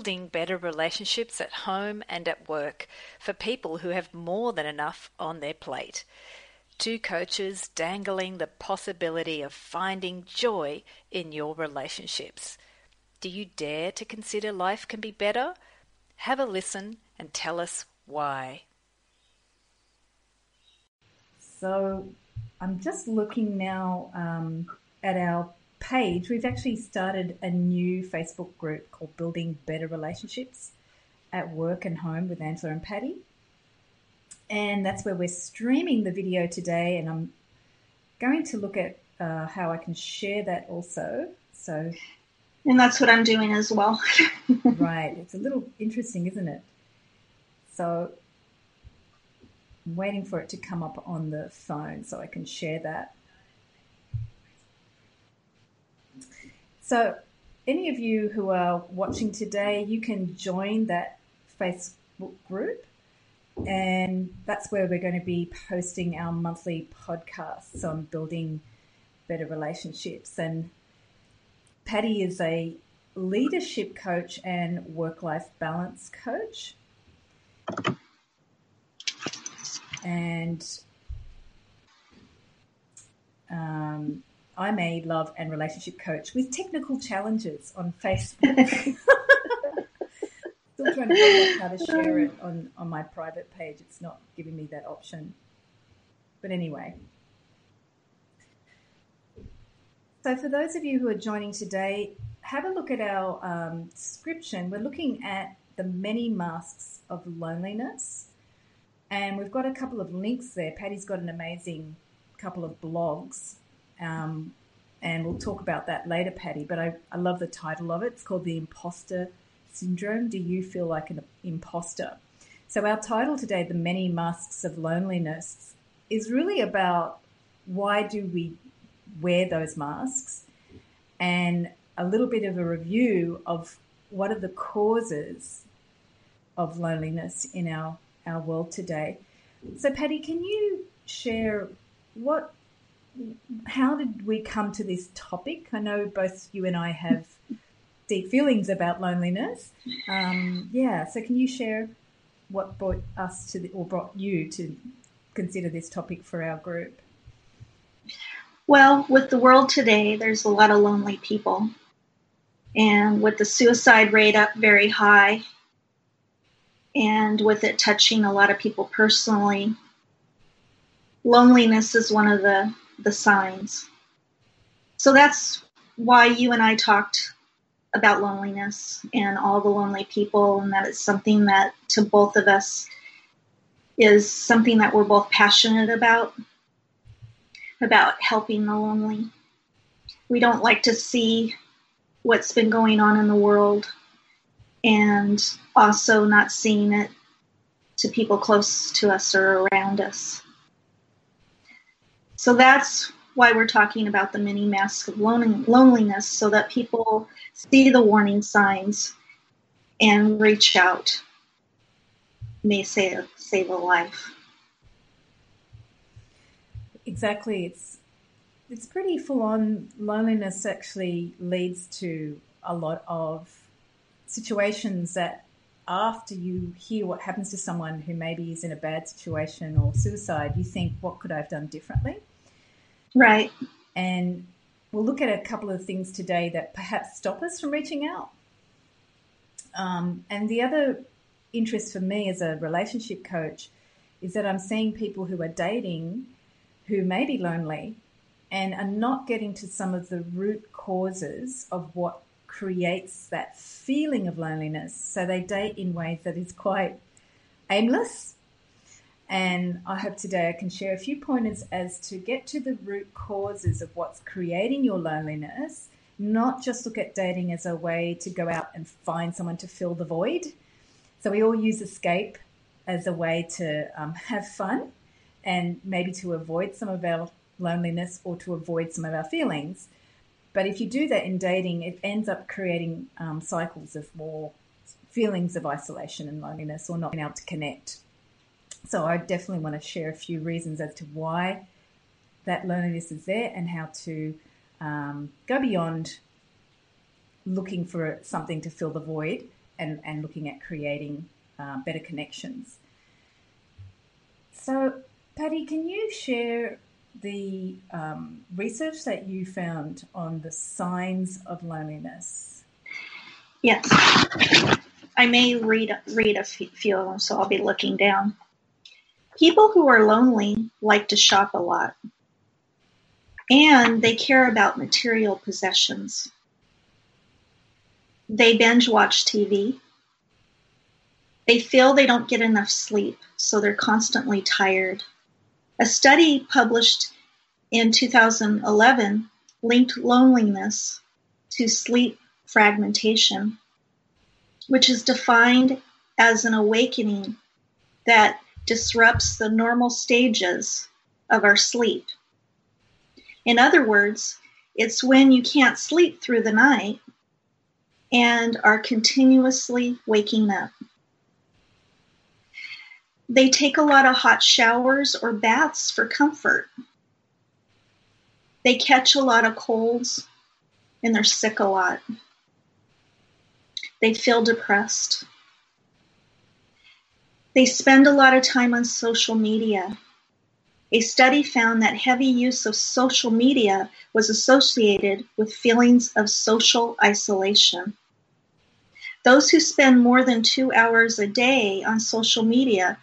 building better relationships at home and at work for people who have more than enough on their plate. Two coaches dangling the possibility of finding joy in your relationships. Do you dare to consider life can be better? Have a listen and tell us why. So I'm just looking now um, at our page, we've actually started a new Facebook group called Building Better Relationships at Work and Home with Angela and Patty. And that's where we're streaming the video today. And I'm going to look at uh, how I can share that also. So, and that's what I'm doing as well. right. It's a little interesting, isn't it? So, I'm waiting for it to come up on the phone so I can share that. So, any of you who are watching today, you can join that Facebook group, and that's where we're going to be posting our monthly podcasts on building better relationships. And Patty is a leadership coach and work life balance coach. And um, I'm a love and relationship coach with technical challenges on Facebook. Still trying to figure out how to share it on, on my private page. It's not giving me that option. But anyway. So, for those of you who are joining today, have a look at our um, description. We're looking at the many masks of loneliness. And we've got a couple of links there. Patty's got an amazing couple of blogs um, and we'll talk about that later, Patty. But I, I love the title of it. It's called The Imposter Syndrome. Do you feel like an imposter? So, our title today, The Many Masks of Loneliness, is really about why do we wear those masks and a little bit of a review of what are the causes of loneliness in our, our world today. So, Patty, can you share what how did we come to this topic? I know both you and I have deep feelings about loneliness. Um, yeah, so can you share what brought us to the, or brought you to consider this topic for our group? Well, with the world today, there's a lot of lonely people. And with the suicide rate up very high, and with it touching a lot of people personally, loneliness is one of the the signs. So that's why you and I talked about loneliness and all the lonely people, and that it's something that to both of us is something that we're both passionate about, about helping the lonely. We don't like to see what's been going on in the world and also not seeing it to people close to us or around us. So that's why we're talking about the mini mask of loneliness so that people see the warning signs and reach out. May save, save a life. Exactly. It's it's pretty full on. Loneliness actually leads to a lot of situations that after you hear what happens to someone who maybe is in a bad situation or suicide, you think, what could I have done differently? Right. And we'll look at a couple of things today that perhaps stop us from reaching out. Um, and the other interest for me as a relationship coach is that I'm seeing people who are dating who may be lonely and are not getting to some of the root causes of what creates that feeling of loneliness. So they date in ways that is quite aimless and I hope today I can share a few pointers as to get to the root causes of what's creating your loneliness, not just look at dating as a way to go out and find someone to fill the void. So we all use escape as a way to um, have fun and maybe to avoid some of our loneliness or to avoid some of our feelings. But if you do that in dating, it ends up creating um, cycles of more feelings of isolation and loneliness or not being able to connect. So I definitely want to share a few reasons as to why that loneliness is there and how to um, go beyond looking for something to fill the void and, and looking at creating uh, better connections. So, Patty, can you share the um, research that you found on the signs of loneliness? Yes. I may read read a few of them, so I'll be looking down. People who are lonely like to shop a lot, and they care about material possessions. They binge watch TV. They feel they don't get enough sleep, so they're constantly tired. A study published in 2011 linked loneliness to sleep fragmentation which is defined as an awakening that disrupts the normal stages of our sleep. In other words, it's when you can't sleep through the night and are continuously waking up. They take a lot of hot showers or baths for comfort. They catch a lot of colds and they're sick a lot. They feel depressed. They spend a lot of time on social media. A study found that heavy use of social media was associated with feelings of social isolation. Those who spend more than two hours a day on social media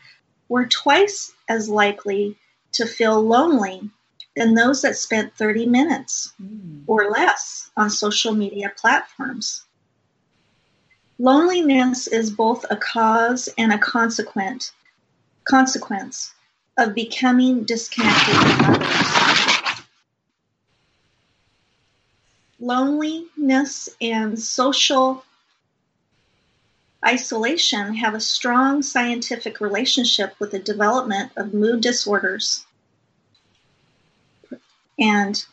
were twice as likely to feel lonely than those that spent 30 minutes mm. or less on social media platforms. Loneliness is both a cause and a consequent consequence of becoming disconnected from others. Loneliness and social isolation have a strong scientific relationship with the development of mood disorders and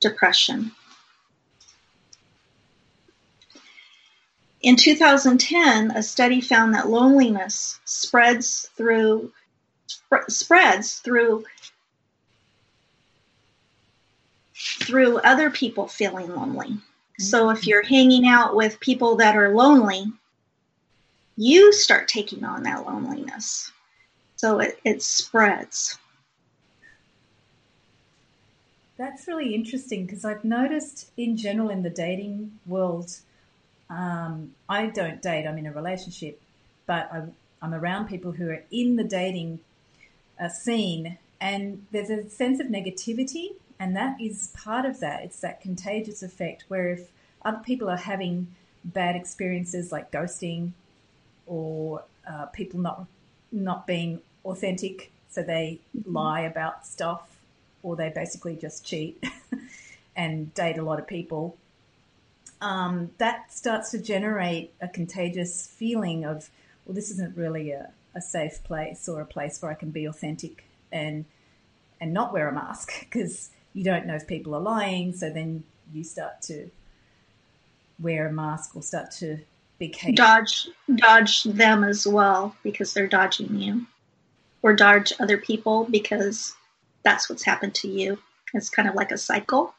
depression. In 2010, a study found that loneliness spreads through sp- spreads through through other people feeling lonely. Mm-hmm. So if you're hanging out with people that are lonely, you start taking on that loneliness. So it, it spreads. That's really interesting because I've noticed in general in the dating world um, I don't date, I'm in a relationship, but I, am around people who are in the dating uh, scene, and there's a sense of negativity, and that is part of that. It's that contagious effect where if other people are having bad experiences like ghosting or uh, people not not being authentic, so they mm-hmm. lie about stuff, or they basically just cheat and date a lot of people um, that starts to generate a contagious feeling of, well, this isn't really a, a safe place or a place where I can be authentic and and not wear a mask because you don't know if people are lying. So then you start to wear a mask or start to be caged. dodge dodge them as well because they're dodging you, or dodge other people because that's what's happened to you. It's kind of like a cycle.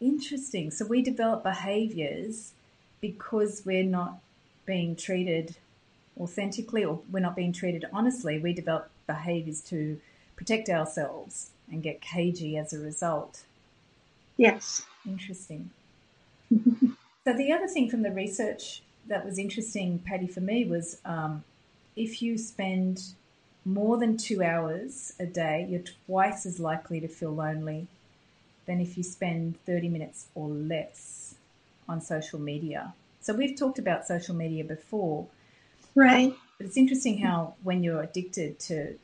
Interesting. So we develop behaviors because we're not being treated authentically or we're not being treated honestly. We develop behaviors to protect ourselves and get cagey as a result. Yes. Interesting. so the other thing from the research that was interesting, Patty, for me was um, if you spend more than two hours a day, you're twice as likely to feel lonely than if you spend 30 minutes or less on social media. So we've talked about social media before. Right. But it's interesting how when you're addicted to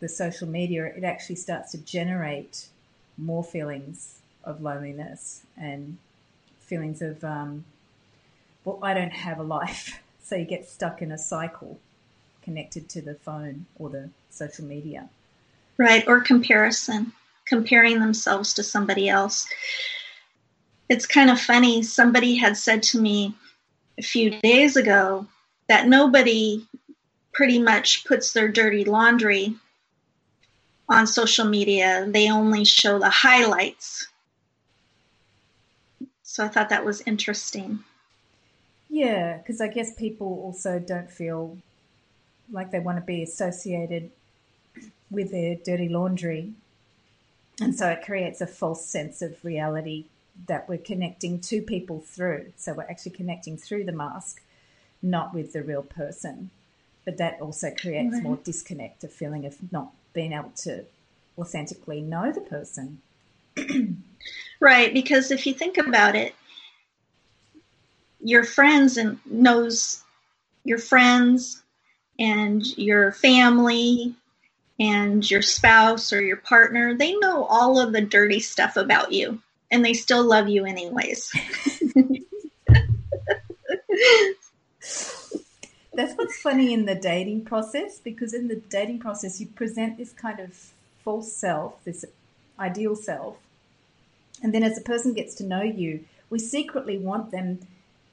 the social media, it actually starts to generate more feelings of loneliness and feelings of, um, well, I don't have a life. So you get stuck in a cycle connected to the phone or the social media. Right, or comparison comparing themselves to somebody else. It's kind of funny. Somebody had said to me a few days ago that nobody pretty much puts their dirty laundry on social media, they only show the highlights. So I thought that was interesting. Yeah, because I guess people also don't feel like they want to be associated with their dirty laundry. And so it creates a false sense of reality that we're connecting to people through. So we're actually connecting through the mask, not with the real person. But that also creates right. more disconnect, a feeling of not being able to authentically know the person. right, because if you think about it, your friends and knows your friends and your family and your spouse or your partner, they know all of the dirty stuff about you and they still love you anyways. That's what's funny in the dating process because in the dating process, you present this kind of false self, this ideal self. And then as a person gets to know you, we secretly want them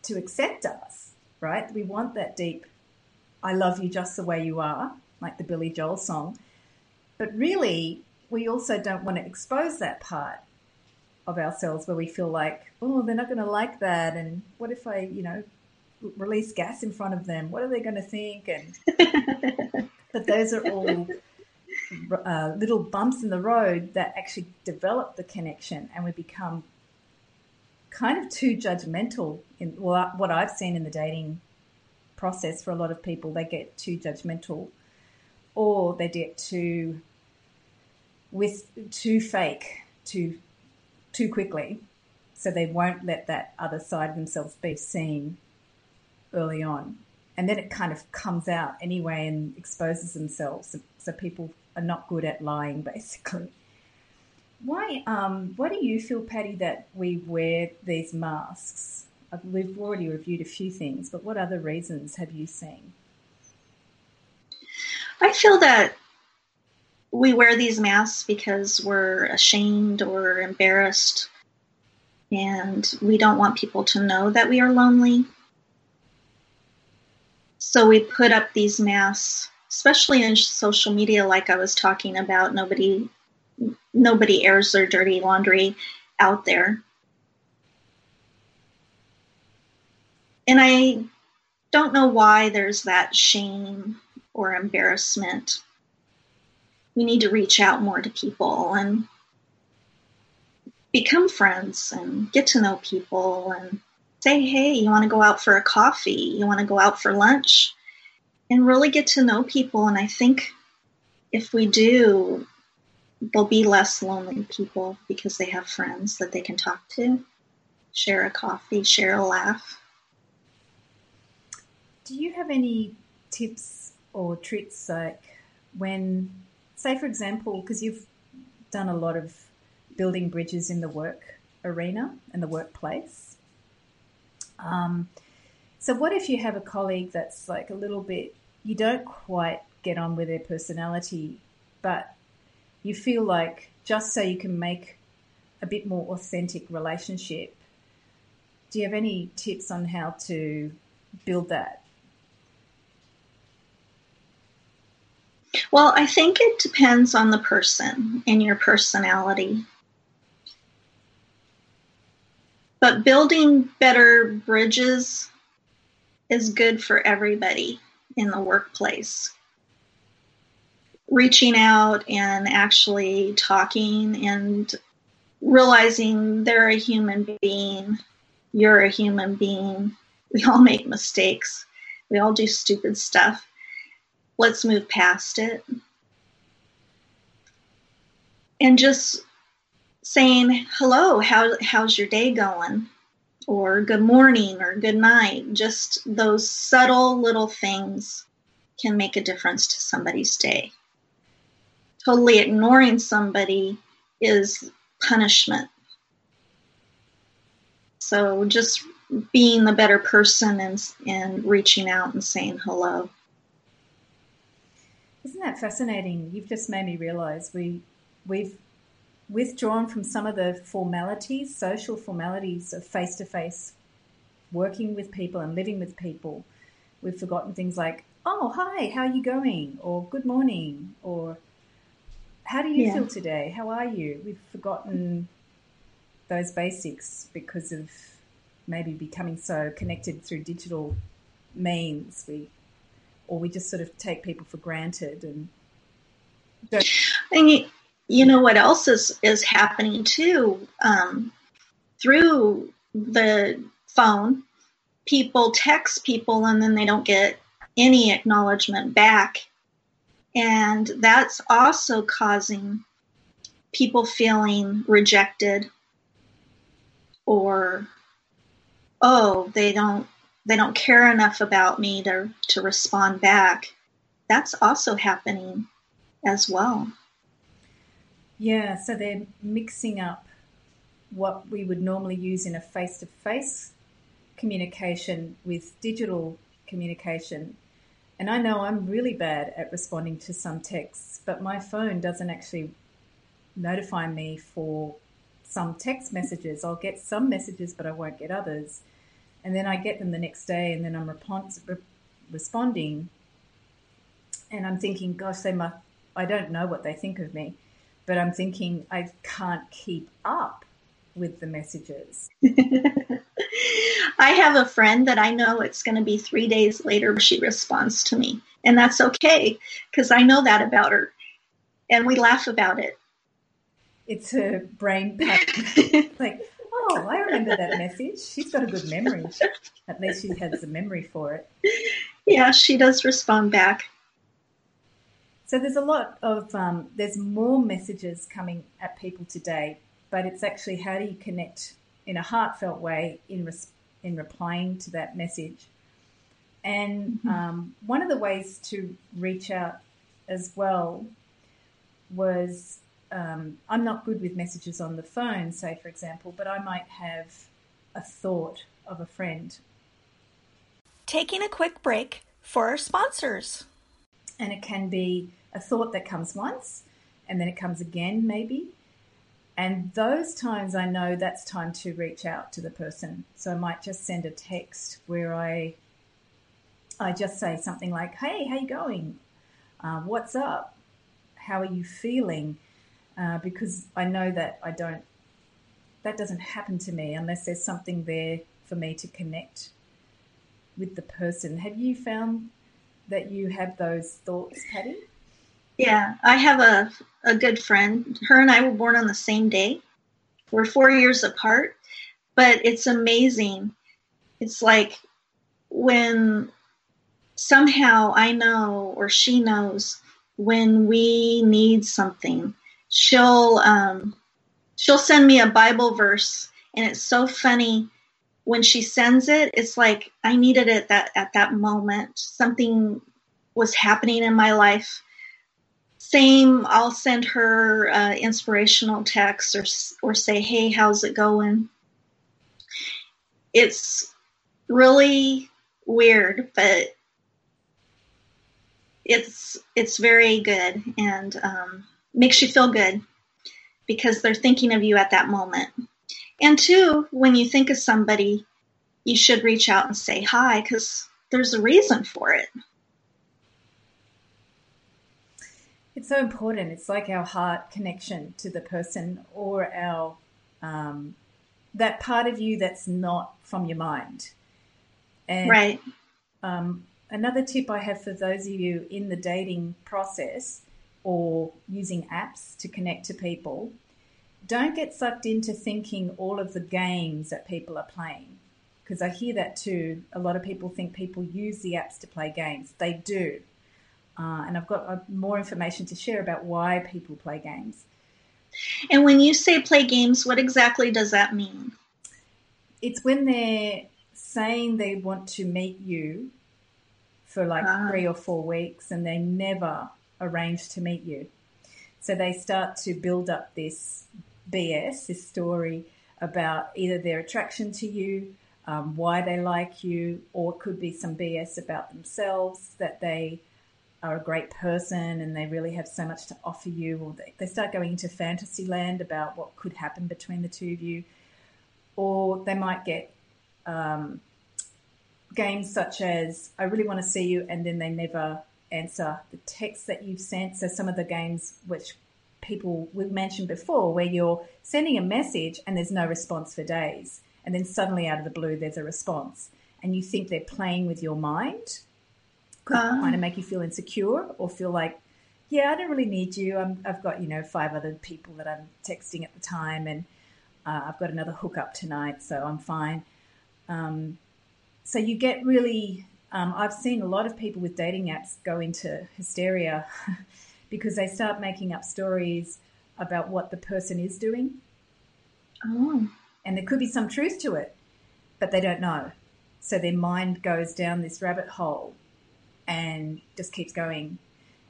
to accept us, right? We want that deep, I love you just the way you are, like the Billy Joel song. But really, we also don't want to expose that part of ourselves where we feel like, oh, they're not going to like that. And what if I, you know, release gas in front of them? What are they going to think? And but those are all uh, little bumps in the road that actually develop the connection, and we become kind of too judgmental. In well, what I've seen in the dating process for a lot of people, they get too judgmental, or they get too with too fake, too too quickly, so they won't let that other side of themselves be seen early on, and then it kind of comes out anyway and exposes themselves. So, so people are not good at lying, basically. Why, um, why do you feel, Patty, that we wear these masks? We've already reviewed a few things, but what other reasons have you seen? I feel that we wear these masks because we're ashamed or embarrassed and we don't want people to know that we are lonely. So we put up these masks, especially in social media, like I was talking about. Nobody nobody airs their dirty laundry out there. And I don't know why there's that shame or embarrassment. We need to reach out more to people and become friends and get to know people and say, hey, you want to go out for a coffee? You want to go out for lunch? And really get to know people. And I think if we do, they'll be less lonely people because they have friends that they can talk to, share a coffee, share a laugh. Do you have any tips or tricks like when, say, for example, because you've done a lot of building bridges in the work arena and the workplace? Um, so, what if you have a colleague that's like a little bit, you don't quite get on with their personality, but you feel like just so you can make a bit more authentic relationship, do you have any tips on how to build that? Well, I think it depends on the person and your personality. But building better bridges is good for everybody in the workplace reaching out and actually talking and realizing they're a human being, you're a human being. We all make mistakes, we all do stupid stuff. Let's move past it. And just saying, hello, how, how's your day going? Or good morning or good night. Just those subtle little things can make a difference to somebody's day totally ignoring somebody is punishment. So just being the better person and, and reaching out and saying hello. Isn't that fascinating? You've just made me realize we we've withdrawn from some of the formalities, social formalities of face to face working with people and living with people. We've forgotten things like, oh, hi, how are you going? Or good morning, or how do you yeah. feel today? How are you? We've forgotten those basics because of maybe becoming so connected through digital means, we or we just sort of take people for granted and don't. And you, you know what else is is happening too um, through the phone. People text people and then they don't get any acknowledgement back, and that's also causing people feeling rejected or oh they don't they don't care enough about me to to respond back that's also happening as well yeah so they're mixing up what we would normally use in a face-to-face communication with digital communication and I know I'm really bad at responding to some texts, but my phone doesn't actually notify me for some text messages. I'll get some messages, but I won't get others. And then I get them the next day, and then I'm repons- re- responding. And I'm thinking, gosh, they must, I don't know what they think of me, but I'm thinking I can't keep up with the messages. I have a friend that I know it's going to be three days later she responds to me. And that's okay because I know that about her. And we laugh about it it's her brain pattern. like, oh, I remember that message. She's got a good memory. At least she has a memory for it. Yeah, she does respond back. So there's a lot of um, there's more messages coming at people today, but it's actually how do you connect in a heartfelt way in res- in replying to that message. And mm-hmm. um, one of the ways to reach out as well was um, I'm not good with messages on the phone, say, for example, but I might have a thought of a friend. Taking a quick break for our sponsors. And it can be a thought that comes once and then it comes again, maybe. And those times I know that's time to reach out to the person. So I might just send a text where I I just say something like, "Hey, how you going? Uh, what's up? How are you feeling?" Uh, because I know that I don't, that doesn't happen to me unless there's something there for me to connect with the person. Have you found that you have those thoughts, Patty? Yeah, I have a, a good friend. Her and I were born on the same day. We're four years apart, but it's amazing. It's like when somehow I know or she knows when we need something she'll um, she'll send me a Bible verse, and it's so funny when she sends it. It's like I needed it that at that moment. Something was happening in my life. Same, I'll send her uh, inspirational texts or or say, "Hey, how's it going?" It's really weird, but it's it's very good and um, makes you feel good because they're thinking of you at that moment. And two, when you think of somebody, you should reach out and say hi because there's a reason for it. It's so important. It's like our heart connection to the person or our um, that part of you that's not from your mind. And, right. Um, another tip I have for those of you in the dating process or using apps to connect to people, don't get sucked into thinking all of the games that people are playing. Because I hear that too. A lot of people think people use the apps to play games. They do. Uh, and I've got uh, more information to share about why people play games. And when you say play games, what exactly does that mean? It's when they're saying they want to meet you for like ah. three or four weeks and they never arranged to meet you. So they start to build up this BS, this story about either their attraction to you, um, why they like you, or it could be some BS about themselves that they are a great person and they really have so much to offer you, or they, they start going into fantasy land about what could happen between the two of you, or they might get um, games such as I really want to see you, and then they never answer the text that you've sent. So some of the games which people we've mentioned before, where you're sending a message and there's no response for days, and then suddenly out of the blue there's a response, and you think they're playing with your mind, could uh. kind of make you feel insecure or feel like, yeah, I don't really need you. i have got you know five other people that I'm texting at the time, and uh, I've got another hookup tonight, so I'm fine. Um, so you get really. Um, I've seen a lot of people with dating apps go into hysteria because they start making up stories about what the person is doing. Oh. And there could be some truth to it, but they don't know. So their mind goes down this rabbit hole and just keeps going.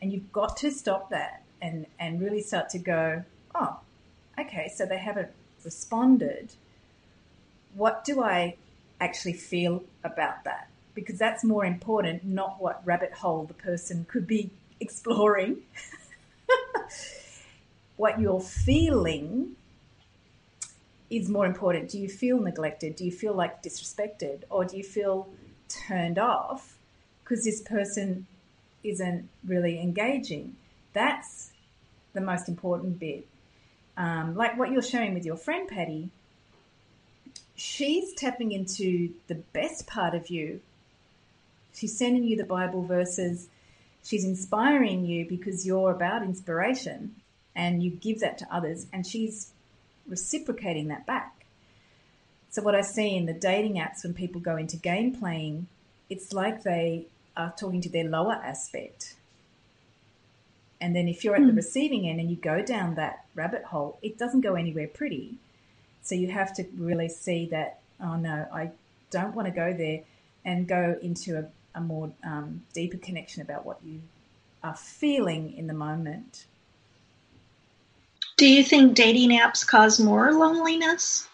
And you've got to stop that and, and really start to go, oh, okay, so they haven't responded. What do I actually feel about that? Because that's more important, not what rabbit hole the person could be exploring. what you're feeling is more important. Do you feel neglected? Do you feel like disrespected? Or do you feel turned off because this person isn't really engaging. That's the most important bit. Um, like what you're sharing with your friend Patty, she's tapping into the best part of you. She's sending you the Bible verses. She's inspiring you because you're about inspiration and you give that to others, and she's reciprocating that back. So, what I see in the dating apps when people go into game playing, it's like they are talking to their lower aspect. And then if you're at mm. the hmm. receiving end and you go down that rabbit hole, it doesn't go anywhere pretty. So you have to really see that, oh no, I don't want to go there and go into a, a more um, deeper connection about what you are feeling in the moment. Do you think dating apps cause more loneliness?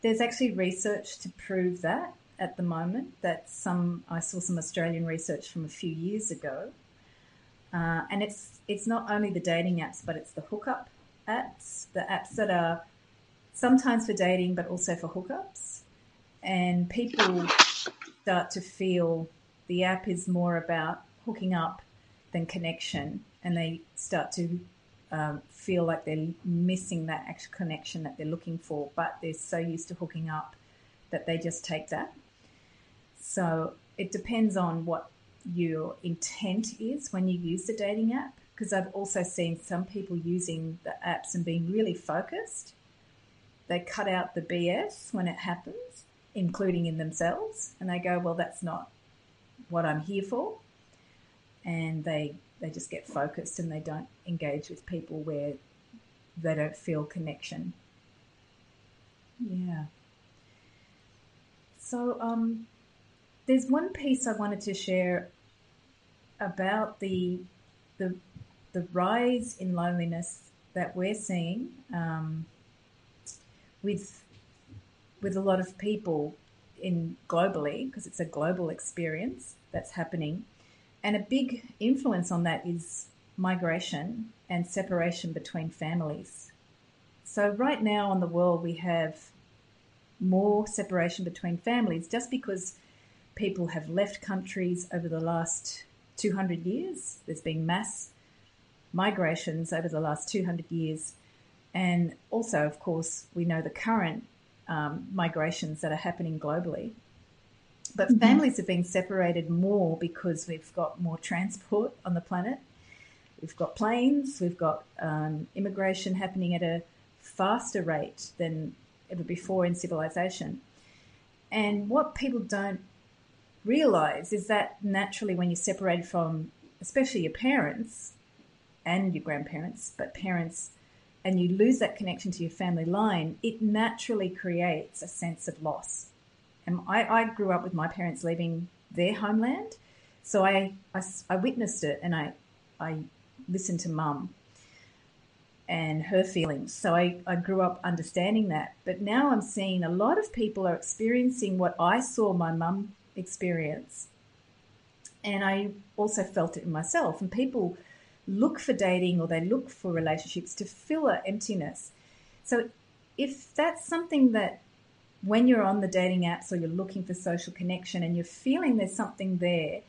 There's actually research to prove that at the moment. That some I saw some Australian research from a few years ago, uh, and it's it's not only the dating apps, but it's the hookup apps, the apps that are sometimes for dating, but also for hookups. And people start to feel the app is more about hooking up than connection, and they start to um, feel like they're missing that actual connection that they're looking for, but they're so used to hooking up that they just take that. So it depends on what your intent is when you use the dating app. Because I've also seen some people using the apps and being really focused. They cut out the BS when it happens, including in themselves, and they go, "Well, that's not what I'm here for," and they they just get focused and they don't engage with people where they don't feel connection. Yeah. So, um, there's one piece I wanted to share about the the the rise in loneliness that we're seeing um, with with a lot of people in globally because it's a global experience that's happening, and a big influence on that is migration and separation between families. So right now in the world we have more separation between families just because people have left countries over the last 200 years. There's been mass migrations over the last 200 years. And also, of course, we know the current um, migrations that are happening globally. But mm-hmm. families have been separated more because we've got more transport on the planet. We've got planes, we've got um, immigration happening at a faster rate than ever before in civilization. And what people don't realize is that naturally when you're separated from, especially your parents and your grandparents, but parents, and you lose that connection to your family line, it naturally creates a sense of loss. And I, I grew up with my parents leaving their homeland, so I, I, I witnessed it and I, I listened to mum and her feelings. So I, I grew up understanding that. But now I'm seeing a lot of people are experiencing what I saw my mum experience. And I also felt it in myself. And people look for dating or they look for relationships to fill an emptiness. So if that's something that when you're on the dating apps or you're looking for social connection and you're feeling there's something there,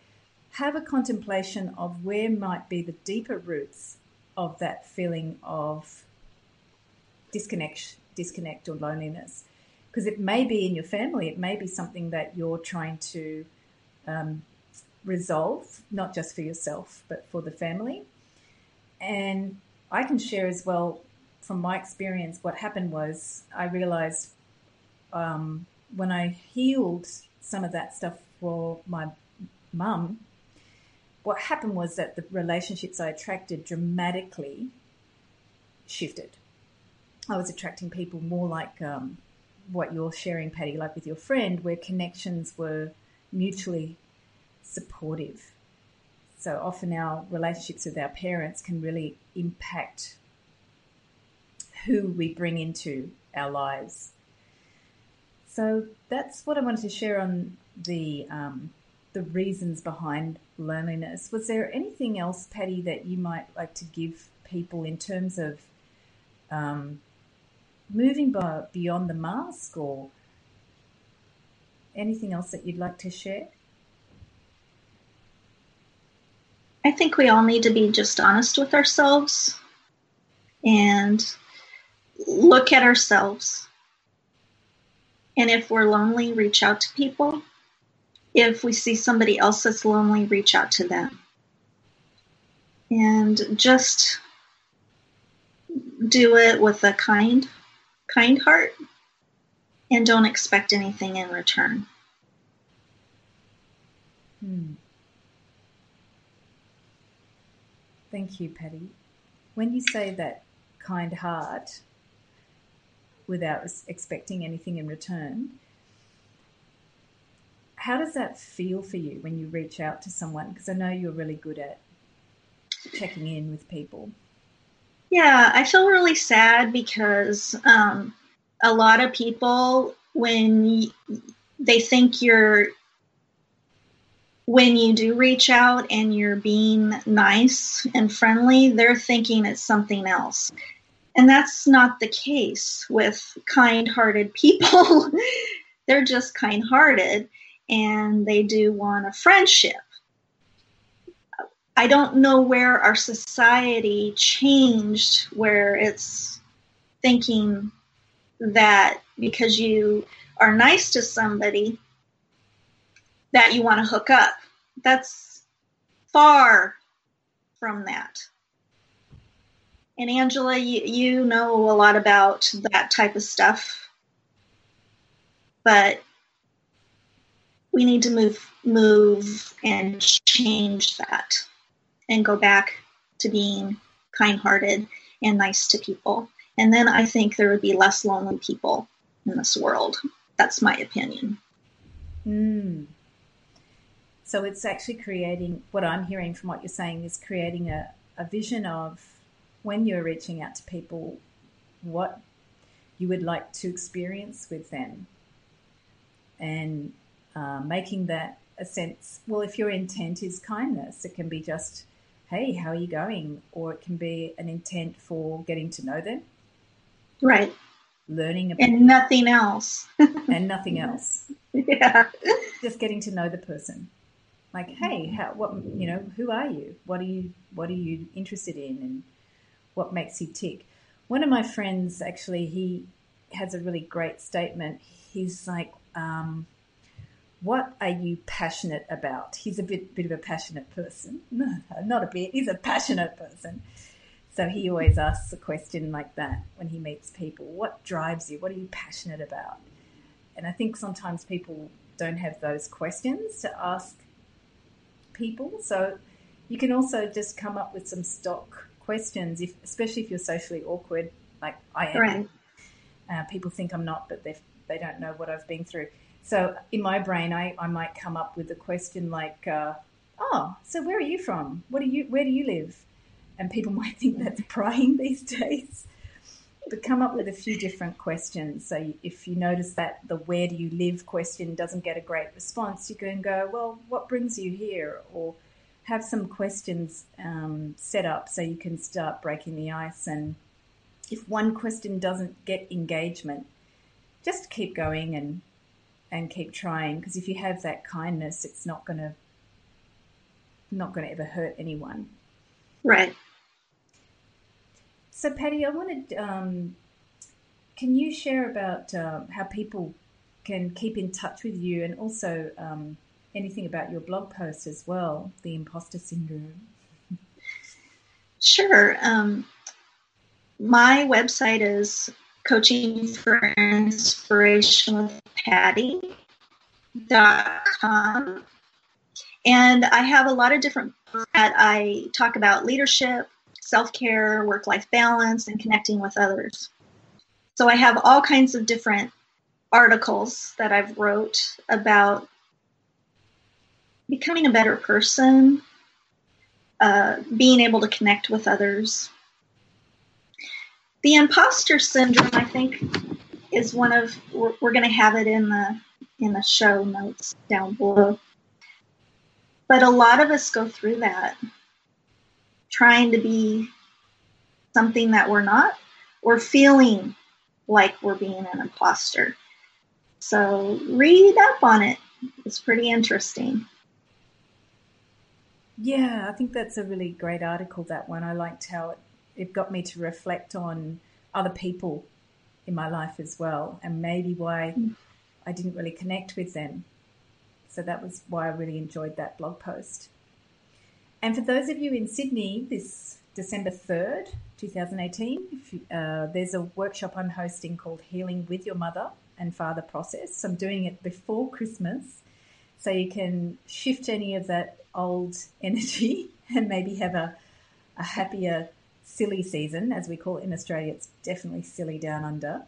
have a contemplation of where might be the deeper roots of that feeling of disconnect, disconnect or loneliness. because it may be in your family, it may be something that you're trying to um, resolve, not just for yourself, but for the family. And I can share as well from my experience, what happened was I realized um, when I healed some of that stuff for my mum, what happened was that the relationships I attracted dramatically shifted. I was attracting people more like um, what you're sharing, Patty, like with your friend, where connections were mutually supportive. So often our relationships with our parents can really impact who we bring into our lives. So that's what I wanted to share on the um, the reasons behind loneliness. Was there anything else, Patty, that you might like to give people in terms of um, moving by, beyond the mask, or anything else that you'd like to share? I think we all need to be just honest with ourselves and look at ourselves. And if we're lonely, reach out to people. If we see somebody else that's lonely, reach out to them. And just do it with a kind, kind heart and don't expect anything in return. Hmm. Thank you, Patty. When you say that kind heart without expecting anything in return, how does that feel for you when you reach out to someone? Because I know you're really good at checking in with people. Yeah, I feel really sad because um, a lot of people, when they think you're when you do reach out and you're being nice and friendly, they're thinking it's something else. And that's not the case with kind hearted people. they're just kind hearted and they do want a friendship. I don't know where our society changed, where it's thinking that because you are nice to somebody, that you want to hook up. That's far from that. And Angela, you, you know a lot about that type of stuff, but we need to move move and change that and go back to being kind-hearted and nice to people. And then I think there would be less lonely people in this world. That's my opinion. Mm. So it's actually creating what I'm hearing from what you're saying is creating a, a vision of when you're reaching out to people, what you would like to experience with them, and uh, making that a sense. Well, if your intent is kindness, it can be just, "Hey, how are you going?" or it can be an intent for getting to know them, right? Learning about and nothing else, and nothing else. Yeah, just getting to know the person like hey how what you know who are you? What are you what are you interested in and what makes you tick? One of my friends actually he has a really great statement. He's like um, what are you passionate about? He's a bit bit of a passionate person. No, not a bit he's a passionate person. So he always asks a question like that when he meets people. What drives you? What are you passionate about? And i think sometimes people don't have those questions to ask people. So you can also just come up with some stock questions, if, especially if you're socially awkward, like I am. Right. Uh, people think I'm not, but they they don't know what I've been through. So in my brain, I, I might come up with a question like, uh, "Oh, so where are you from? What do you where do you live?" And people might think that's prying these days come up with a few different questions. So if you notice that the where do you live question doesn't get a great response, you can go, well, what brings you here? Or have some questions um, set up so you can start breaking the ice. And if one question doesn't get engagement, just keep going and and keep trying because if you have that kindness, it's not going to not going to ever hurt anyone. Right. So, Patty, I wanted um, can you share about um, how people can keep in touch with you and also um, anything about your blog post as well, the imposter syndrome? Sure. Um, my website is coaching for inspiration with patty.com. And I have a lot of different that I talk about leadership, self-care, work-life balance, and connecting with others. So I have all kinds of different articles that I've wrote about becoming a better person, uh, being able to connect with others. The imposter syndrome, I think, is one of we're, we're going to have it in the in the show notes down below. But a lot of us go through that, trying to be something that we're not, or feeling like we're being an imposter. So read up on it. It's pretty interesting. Yeah, I think that's a really great article, that one. I liked how it, it got me to reflect on other people in my life as well and maybe why mm. I didn't really connect with them. So that was why I really enjoyed that blog post. And for those of you in Sydney this December 3rd, 2018, you, uh, there's a workshop I'm hosting called Healing with Your Mother and Father Process. So I'm doing it before Christmas so you can shift any of that old energy and maybe have a, a happier, silly season, as we call it in Australia. It's definitely silly down under.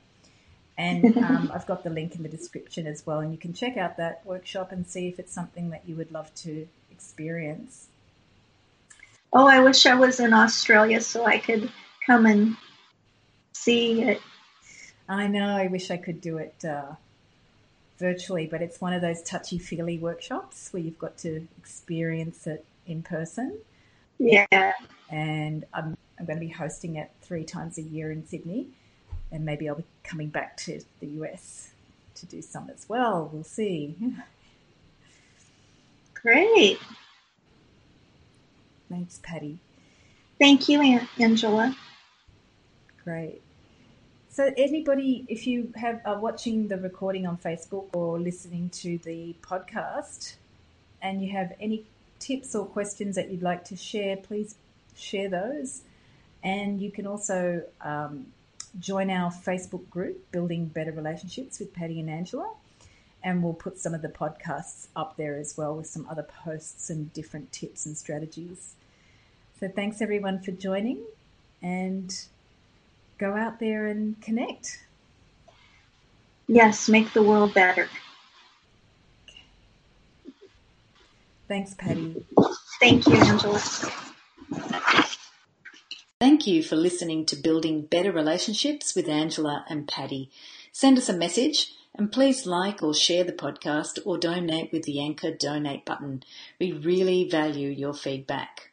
And um, I've got the link in the description as well. And you can check out that workshop and see if it's something that you would love to experience. Oh, I wish I was in Australia so I could come and see it. I know. I wish I could do it uh, virtually, but it's one of those touchy feely workshops where you've got to experience it in person. Yeah. And I'm, I'm going to be hosting it three times a year in Sydney and maybe I'll be coming back to the US to do some as well. We'll see. Great. Thanks, Patty. Thank you, Aunt Angela. Great. So, anybody, if you have are watching the recording on Facebook or listening to the podcast, and you have any tips or questions that you'd like to share, please share those. And you can also um, join our Facebook group, Building Better Relationships with Patty and Angela. And we'll put some of the podcasts up there as well with some other posts and different tips and strategies. So thanks everyone for joining and go out there and connect. Yes, make the world better. Thanks, Patty. Thank you, Angela. Thank you for listening to Building Better Relationships with Angela and Patty. Send us a message and please like or share the podcast or donate with the Anchor donate button. We really value your feedback.